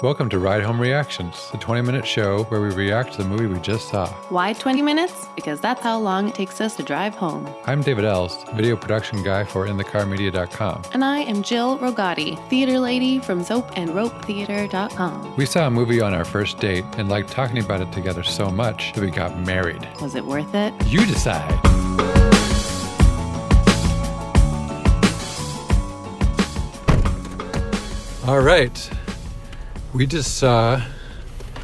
Welcome to Ride Home Reactions, the 20 minute show where we react to the movie we just saw. Why 20 minutes? Because that's how long it takes us to drive home. I'm David Els, video production guy for InTheCarMedia.com. And I am Jill Rogati, theater lady from soapandropetheater.com. We saw a movie on our first date and liked talking about it together so much that we got married. Was it worth it? You decide. All right. We just saw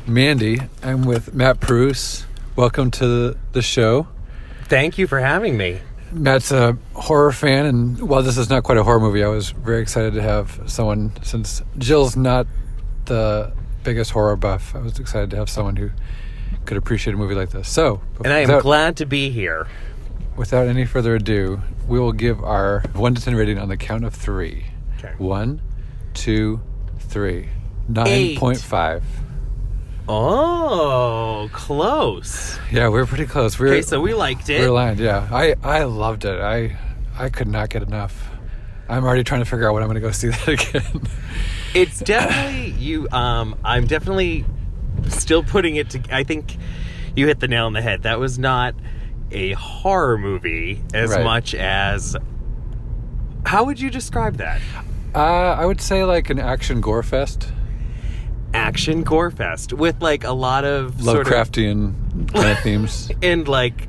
Mandy. I'm with Matt Bruce. Welcome to the show. Thank you for having me. Matt's a horror fan, and while this is not quite a horror movie, I was very excited to have someone, since Jill's not the biggest horror buff, I was excited to have someone who could appreciate a movie like this. So, And I am without, glad to be here. without any further ado, we will give our 1 to 10 rating on the count of three. Okay. One, two, three. Eight. 9.5. Oh, close. Yeah, we are pretty close. We Okay, were, so we liked it. we it. were aligned, yeah. I, I loved it. I I could not get enough. I'm already trying to figure out when I'm going to go see that again. It's definitely you. Um, I'm definitely still putting it to. I think you hit the nail on the head. That was not a horror movie as Right. much as. How would you describe that? uh, I would say like an action gore fest. Action gore fest with like a lot of sort of Lovecraftian kind of themes. and like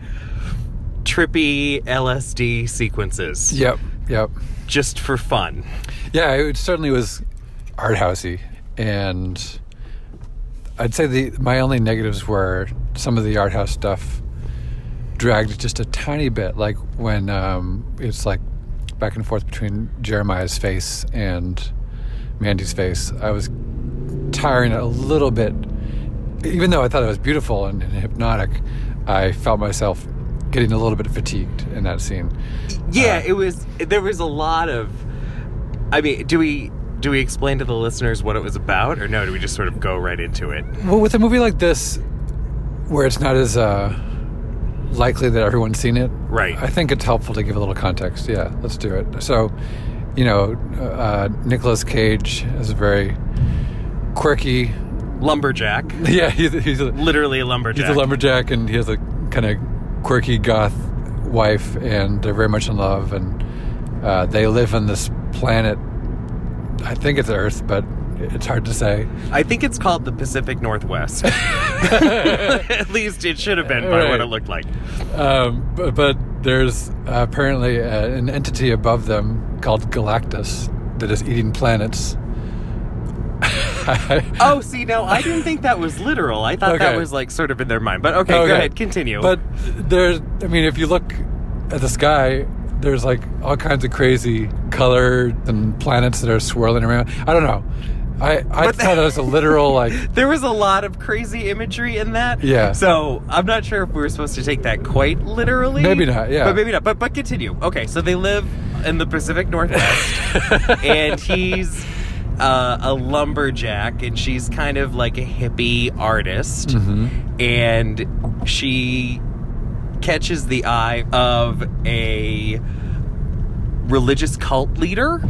trippy LSD sequences. Yep, yep. just for fun. Yeah, it certainly was art housey, and I'd say the my only negatives were some of the art house stuff dragged just a tiny bit, like when um, it's like back and forth between Jeremiah's face and Mandy's face. I was tiring a little bit, even though I thought it was beautiful and, and hypnotic. I felt myself getting a little bit fatigued in that scene. Yeah, Uh, it was. There was a lot of. I mean, do we do we explain to the listeners what it was about, or no? Do we just sort of go right into it? Well, with a movie like this, where it's not as uh, likely that everyone's seen it, Right. I think it's helpful to give a little context. Yeah, let's do it. So, you know, uh, Nicolas Cage is a very quirky. Lumberjack, Yeah, he's, he's a literally a lumberjack. he's a lumberjack, and he has a kind of quirky goth wife, and they're very much in love, and uh, they live on this planet. I think it's Earth, but it's hard to say. I think it's called the Pacific Northwest. At least it should have been by Right. what it looked like. Um, but, but there's apparently uh, an entity above them called Galactus that is eating planets. Oh, see, no, I didn't think that was literal. I thought that was like sort of in their mind. But okay, Okay. go ahead, continue. But there's, I mean, if you look at the sky, there's like all kinds of crazy colors and planets that are swirling around. I don't know. I, I But- thought it was a literal like. there was a lot of crazy imagery in that. Yeah. So I'm not sure if we were supposed to take that quite literally. Maybe not, yeah. But maybe not. But but continue. Okay, so they live in the Pacific Northwest, and he's uh, a lumberjack, and she's kind of like a hippie artist, Mhm. and she catches the eye of a religious cult leader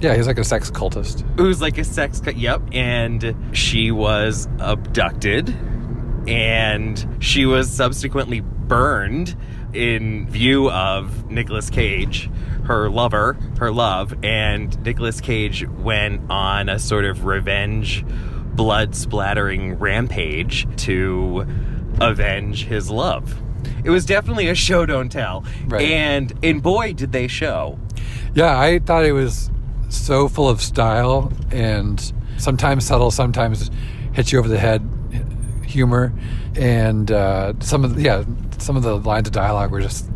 Yeah, he's like a sex cultist. who's like a sex cult. yep and she was abducted and she was subsequently burned in view of Nicolas Cage her lover her love and Nicolas Cage went on a sort of revenge blood splattering rampage to avenge his love. It was definitely a show don't tell. Right. and and boy did they show? Yeah, I thought it was so full of style and sometimes subtle, sometimes hits you over the head humor, and uh, some of the, yeah, some of the lines of dialogue were just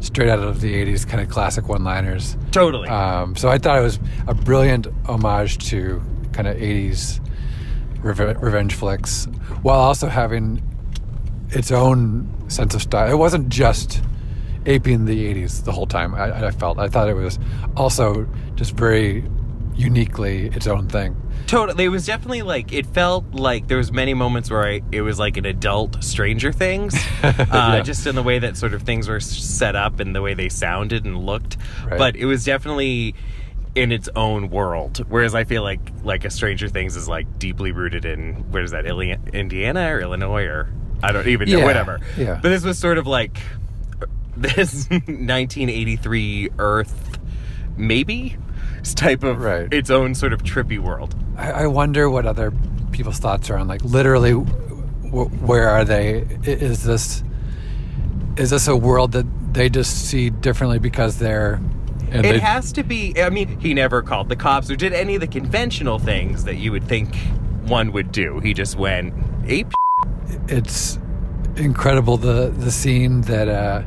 straight out of the '80s, kind of classic one-liners. totally Um, so I thought it was a brilliant homage to kind of '80s reve- revenge flicks, while also having its own sense of style. It wasn't just aping the '80s the whole time. I, I felt. I thought it was also just very uniquely its own thing. Totally. It was definitely like it felt like there was many moments where I, it was like an adult Stranger Things, uh, Yeah. just in the way that sort of things were set up and the way they sounded and looked. Right. But it was definitely in its own world. Whereas I feel like like a Stranger Things is like deeply rooted in where is that Indiana or Illinois or I don't even know Yeah, whatever. yeah. But this was sort of like this 1983 Earth maybe type of Right. its own sort of trippy world. I, I wonder what other people's thoughts are on like literally w- where are they? Is this is this a world that they just see differently because they're and It they, has to be. I mean, he never called the cops or did any of the conventional things that you would think one would do. He just went ape. it's incredible the the scene that uh,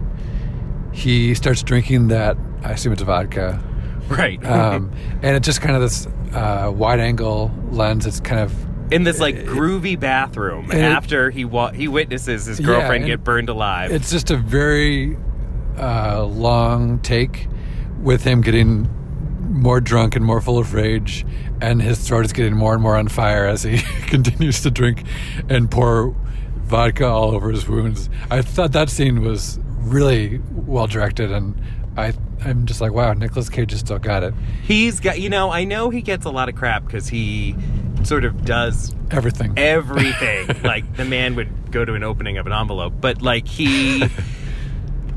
he starts drinking that I assume it's vodka, Right. um, and it's just kind of this uh, wide angle lens. It's kind of in this like groovy bathroom And it- after he wa- he witnesses his girlfriend and get burned alive. it's just a very uh, long take with him getting more drunk and more full of rage, and his throat is getting more and more on fire as he continues to drink and pour vodka all over his wounds. I thought that scene was really well directed, and I I'm just like, wow, Nicolas Cage has still got it. He's got you know I know he gets a lot of crap because he sort of does Everything. everything. like the man would go to an opening of an envelope, but like he.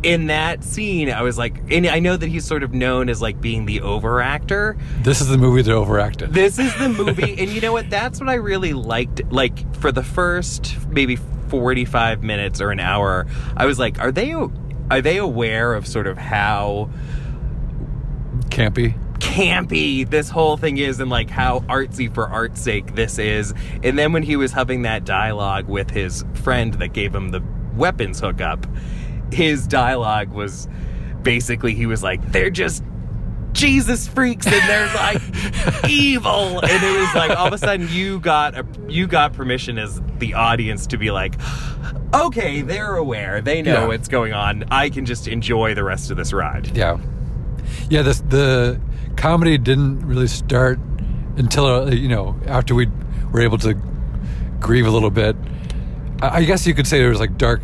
In that scene, I was like, and I know that he's sort of known as like being the over actor, this is the movie that overacted. This is the movie, and you know what? That's what I really liked. Like for the first maybe forty-five minutes or an hour, I was like, are they are they aware of sort of how Campy. campy this whole thing is, and like how artsy for art's sake this is? And then when he was having that dialogue with his friend that gave him the weapons hookup, his dialogue was basically he was like, they're just Jesus freaks and they're like evil and it was like all of a sudden you got a, you got permission as the audience to be like okay they're aware they know Yeah. what's going on I can just enjoy the rest of this ride Yeah, yeah. This the comedy didn't really start until uh, you know after we were able to grieve a little bit. I, I guess you could say there was like dark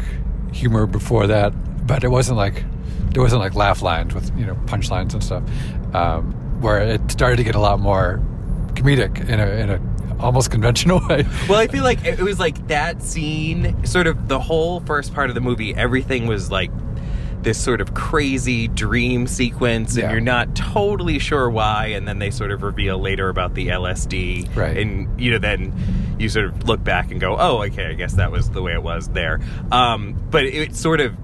humor before that, but it wasn't like there wasn't like laugh lines with you know punchlines and stuff. Um, where it started to get a lot more comedic in a in a almost conventional way. well I feel like it was like that scene sort of the whole first part of the movie everything was like this sort of crazy dream sequence and Yeah. you're not totally sure why and then they sort of reveal later about the LSD Right. and you know then you sort of look back and go oh okay I guess that was the way it was there um, but it sort of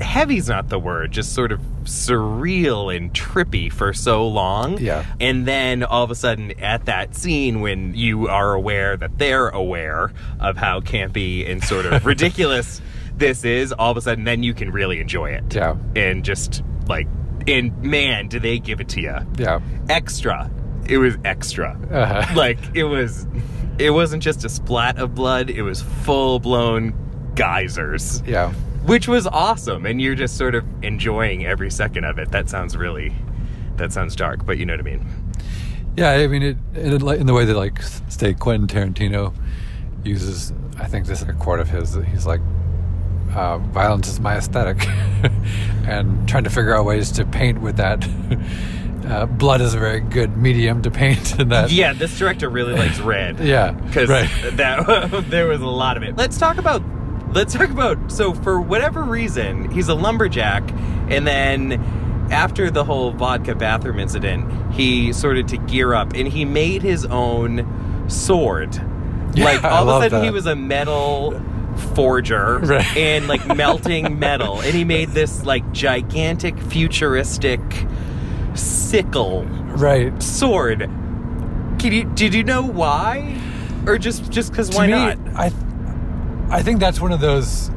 heavy's not the word just sort of surreal and trippy for so long Yeah. and then all of a sudden at that scene when you are aware that they're aware of how campy and sort of ridiculous this is all of a sudden then you can really enjoy it Yeah. and just like and man do they give it to you Yeah, extra it was extra Uh-huh. like it was it wasn't just a splat of blood it was full blown geysers yeah. Which was awesome and you're just sort of enjoying every second of it that sounds really that sounds dark but you know what i mean Yeah, I mean, it, it in the way that like say Quentin Tarantino uses. I think this is a quote of his. that He's like, uh, "Violence is my aesthetic," and trying to figure out ways to paint with that. Uh, blood is a very good medium to paint in that. yeah this director really likes red yeah, because right. that there was a lot of it. Let's talk about let's talk about so for whatever reason he's a lumberjack, and then after the whole vodka bathroom incident, he started to gear up and he made his own sword. Yeah, like all of a sudden he was a metal forger Right. and like melting metal and he made this like gigantic futuristic sickle Right. sword. Can you did you know why, or just just because why me, not? I, I think that's one of those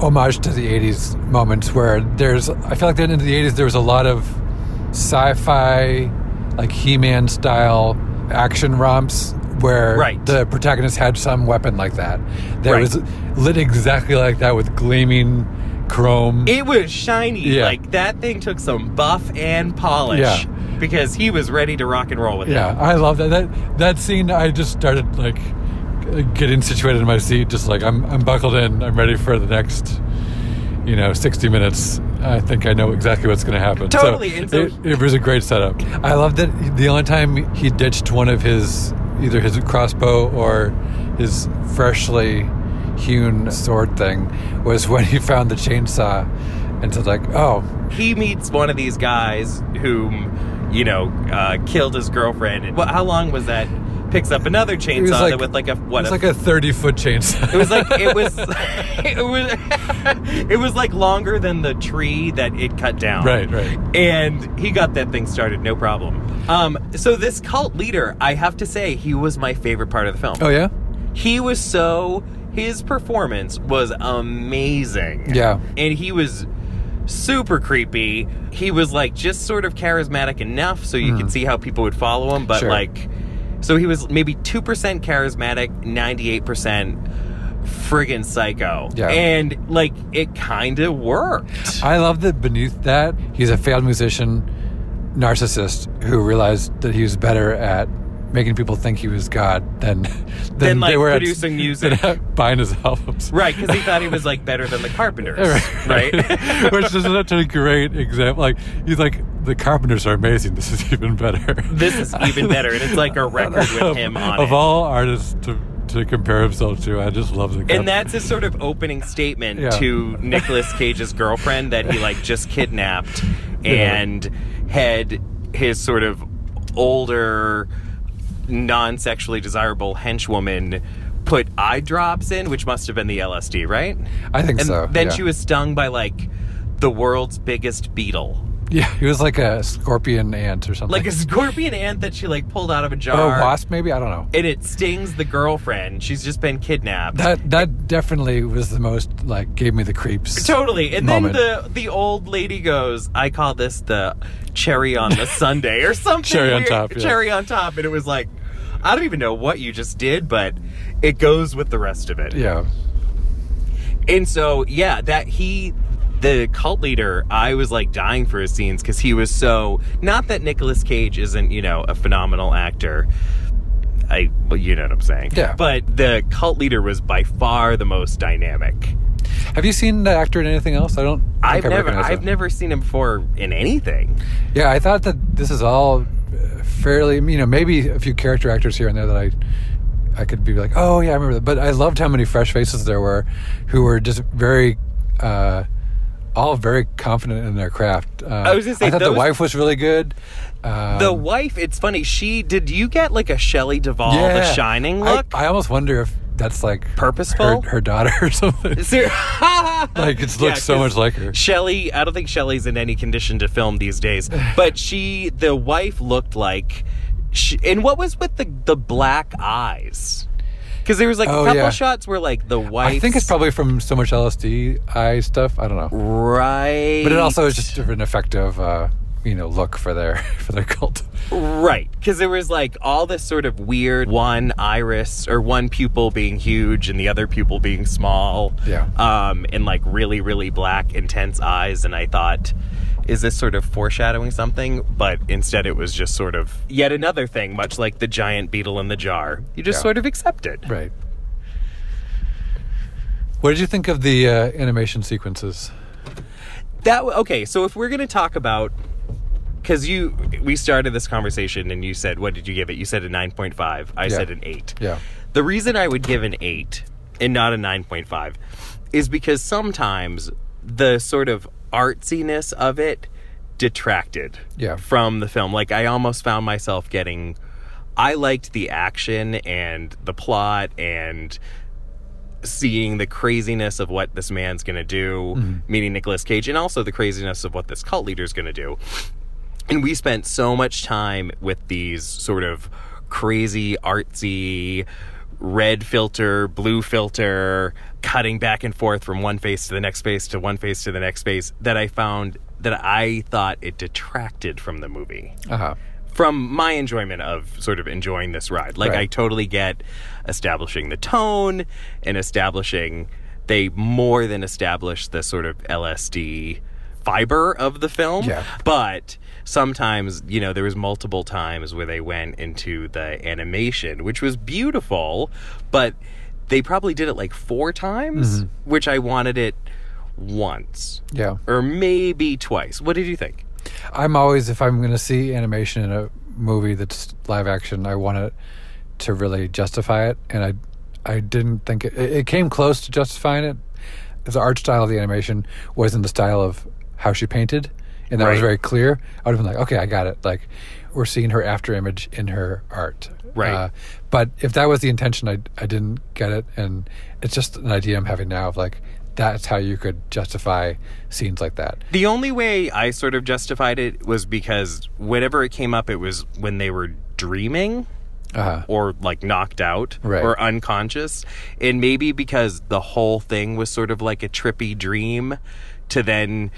homage to the '80s moments where there's. I feel like at the end of the '80s there was a lot of sci-fi, like He-Man style action romps where Right. the protagonist had some weapon like that that Right. was lit exactly like that with gleaming chrome. It was shiny. Yeah. Like that thing took some buff and polish. Yeah. Because he was ready to rock and roll with yeah, it. Yeah, I love that. That that scene, I just started like getting situated in my seat, just like I'm I'm buckled in. I'm ready for the next, you know, 60 minutes I think I know exactly what's going to happen. Totally, so- it, it was a great setup. I love that the only time he ditched one of his either his crossbow or his freshly hewn sword thing was when he found the chainsaw and said like, "Oh, he meets one of these guys whom you know uh, killed his girlfriend. Well, how long was that? Picks up another chainsaw like with like a what? It was a like a thirty foot chainsaw. It was like it was it was it was like longer than the tree that it cut down. right, right. And he got that thing started, no problem. Um, so this cult leader, I have to say, he was my favorite part of the film. Oh yeah, He was so his performance was amazing. Yeah. And he was super creepy. He was like just sort of charismatic enough so you could see how people would follow him, but Hmm. Sure. like so he was maybe 2% charismatic, 98% friggin' psycho. Yeah. And like it kind of worked. I love that beneath that he's a failed musician, narcissist who realized that he was better at making people think he was God than than, Than, like, they were at- producing music. than buying his albums. Right, because he thought he was like better than the Carpenters, right? Which is such a great example. Like he's like the Carpenters are amazing. This is even better. this is even better, and it's like a record with him on it. of it. all artists to to compare himself to. I just love the. Carp- and that's his sort of opening statement Yeah. to Nicolas Cage's girlfriend that he like just kidnapped and had his sort of older, non-sexually desirable henchwoman put eye drops in, which must have been the LSD, right? I think And so. then yeah. she was stung by like the world's biggest beetle. Yeah, he was like a scorpion ant or something. Like a scorpion ant that she like pulled out of a or jar. a wasp, maybe. I don't know. and it stings the girlfriend. She's just been kidnapped. That that definitely was the most like gave me the creeps. totally. And moment. then the the old lady goes, "I call this the cherry on the sundae or something." Cherry on top, yeah. Cherry on top, and it was like, I don't even know what you just did, but it goes with the rest of it. Yeah, And so, yeah, that he, the cult leader, I was like dying for his scenes because he was so. Not that Nicolas Cage isn't, you know, a phenomenal actor. I, well, you know what I'm saying. Yeah. But the cult leader was by far the most dynamic. Have you seen the actor in anything else? I don't. I've I never, I've him. never seen him before in anything. Yeah, I thought that this is all uh, fairly. You know, maybe a few character actors here and there that I. I could be like, oh yeah, I remember that. But I loved how many fresh faces there were, who were just very, uh, all very confident in their craft. Uh, I was gonna say, I thought the wife was really good. Um, The wife, it's funny. She did. You get like a Shelley Duvall, The. Shining look. I, almost wonder if that's like Purposeful? her, her daughter or something. Like, it looks so much like her. Shelley, I don't think Shelley's in any condition to film these days, but she, the wife, looked like. She, and what was with the the black eyes? Because there was like Oh, a couple yeah. shots where like the white. I think it's probably from so much LSD eye stuff. I don't know, right, but it also is just an effective, uh, you know, look for their for their cult. Right, because there was like all this sort of weird one iris or one pupil being huge and the other pupil being small. Yeah. Um, and like really, really black, intense eyes. And I thought, is this sort of foreshadowing something? But instead, it was just sort of yet another thing, much like the giant beetle in the jar. You just Yeah. sort of accept it. Right. What did you think of the uh, animation sequences? That okay. So if we're gonna talk about, because you we started this conversation and you said, what did you give it? You said a nine point five. I Yeah. said an eight. Yeah. The reason I would give an 8 and not a 9.5 is because sometimes the sort of artsiness of it detracted Yeah. from the film. Like I almost found myself getting I liked the action and the plot and seeing the craziness of what this man's going to do, mm-hmm. meaning Nicolas Cage, and also the craziness of what this cult leader's going to do. And we spent so much time with these sort of crazy, artsy, red filter, blue filter, cutting back and forth from one face to the next face to one face to the next face that I found that I thought it detracted from the movie Uh huh. from my enjoyment of sort of enjoying this ride. Like Right. I totally get establishing the tone and establishing they more than establish the sort of LSD fiber of the film. Yeah. But sometimes, you know, there was multiple times where they went into the animation, which was beautiful, but they probably did it like four times, mm-hmm. which I wanted it once Yeah. or maybe twice. What did you think? I'm always if I'm going to see animation in a movie that's live action, I want it to really justify it, and I I didn't think it, it came close to justifying it. The art style of the animation was in the style of how she painted, and that was very clear. I would have been like, okay, I got it. Like we're seeing her after image in her art, Right. Uh, but if that was the intention, I I didn't get it, and it's just an idea I'm having now of like that's how you could justify scenes like that. The only way I sort of justified it was because whenever it came up, it was when they were dreaming Uh-huh. or like knocked out Right. or unconscious. And maybe because the whole thing was sort of like a trippy dream to then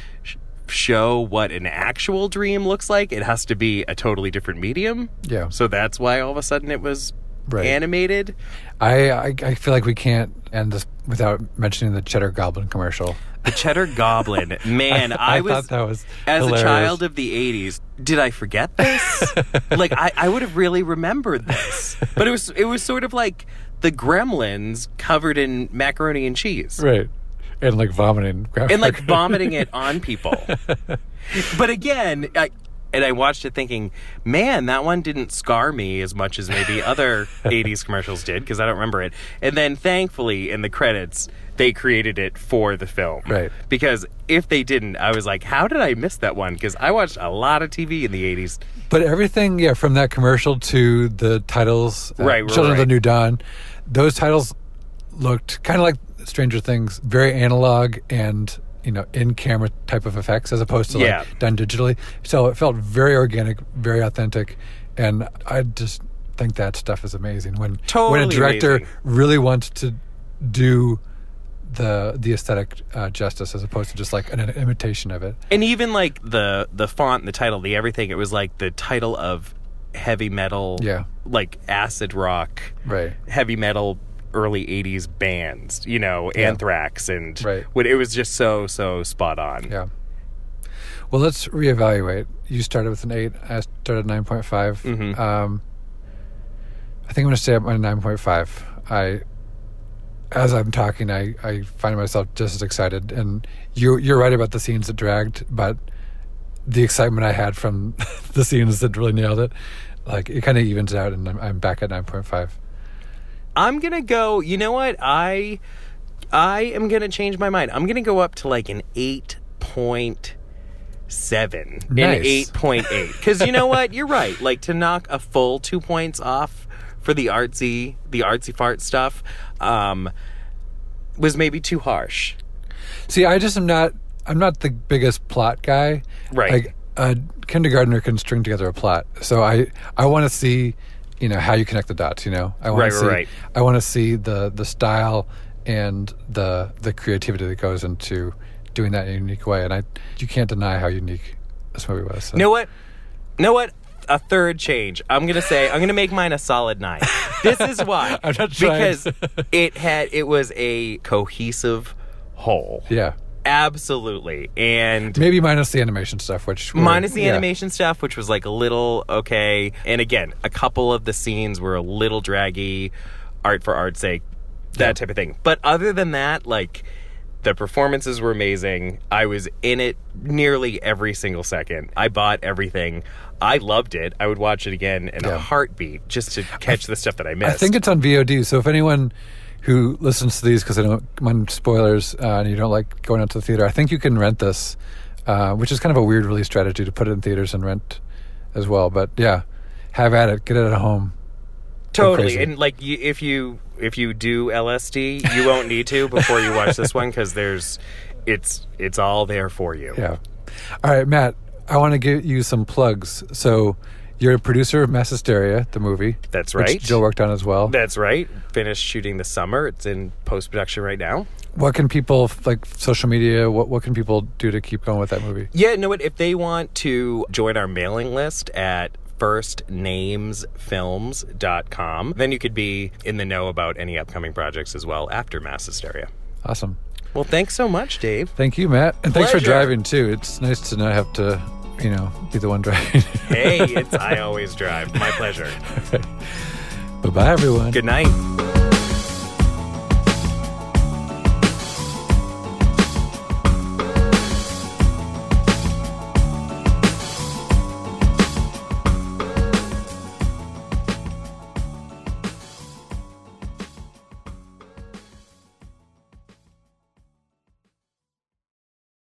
show what an actual dream looks like, it has to be a totally different medium. Yeah. So that's why all of a sudden it was Right. animated. I, I I feel like we can't end this without mentioning the Cheddar Goblin commercial. The Cheddar Goblin. Man, I, I was thought that was as hilarious. a child of the 80s did i forget this like I, I would have really remembered this but it was it was sort of like the gremlins covered in macaroni and cheese right, and like vomiting, and like vomiting it on people but again I, and I watched it thinking, man, that one didn't scar me as much as maybe other 80s commercials did because I don't remember it. And then thankfully, in the credits, they created it for the film. Right. Because if they didn't, I was like, how did I miss that one? Because I watched a lot of TV in the 80s. But everything, yeah, from that commercial to the titles, uh, Right, right, Children of the. New Dawn, those titles looked kind of like Stranger Things, very analog and you know in camera type of effects as opposed to Yeah. done digitally. So it felt very organic, very authentic, and I just think that stuff is amazing when when a director amazing. really wants to do the the aesthetic uh, justice as opposed to just like an, imitation of it. And even like the the font, the title, the everything, it was like the title of heavy metal, Yeah. like acid rock, Right. heavy metal early 80s bands you know Yeah. anthrax and Right. it was just so so spot on Yeah. Well, let's reevaluate. You started with an eight. I started nine point Mhm. Um, I think I'm going to stay at my nine point five. I, as I'm talking, I, I find myself just as excited. And you you're right about the scenes that dragged, but the excitement I had from the scenes that really nailed it, like it kind of evens out, and I'm, I'm back at nine point five. I'm gonna go you know what i i am gonna change my mind i'm gonna go up to like an 8.7 an Nice. 8.8 because you know what you're right like to knock a full two points off for the artsy the artsy fart stuff um was maybe too harsh See, I just am not. I'm not the biggest plot guy. Right. Like a kindergartner can string together a plot, so I I want to see, you know, how you connect the dots. You know, I want Right, to see. right. I want to see the the style and the the creativity that goes into doing that in a unique way, and I you can't deny how unique this movie was. So. You know what? You know what? A third change. I'm gonna say I'm gonna make mine a solid nine. This is why. I'm not trying. because it had it was a cohesive whole. Yeah. Absolutely. And Maybe minus the animation stuff, which were- minus the yeah. animation stuff, which was like a little okay. And again, a couple of the scenes were a little draggy, art for art's sake, that Yeah. type of thing. But other than that, like the performances were amazing. I was in it nearly every single second. I bought everything. I loved it. I would watch it again in Yeah. a heartbeat just to catch the stuff that I missed. I think it's on VOD. So if anyone who listens to these because they don't mind spoilers uh, and you don't like going out to the theater, I think you can rent this, uh, which is kind of a weird release strategy to put it in theaters and rent as well. But yeah, have at it. Get it at home. Totally and like you, if you if you do lsd you won't need to before you watch this one because there's it's it's all there for you Yeah. All right, Matt. I want to give you some plugs. So you're a producer of Mass Hysteria, the movie. That's right. which. Jill worked on as well. that's right finished shooting this summer it's in post-production right now what can people like social media? What what can people do to keep going with that movie? yeah know what if they want to join our mailing list at firstnamesfilms.com then you could be in the know about any upcoming projects as well after mass hysteria Awesome. well thanks so much dave Thank you, Matt, and thanks for driving too. It's nice to not have to, you know, be the one driving. hey it's i always drive my pleasure bye bye, everyone. good night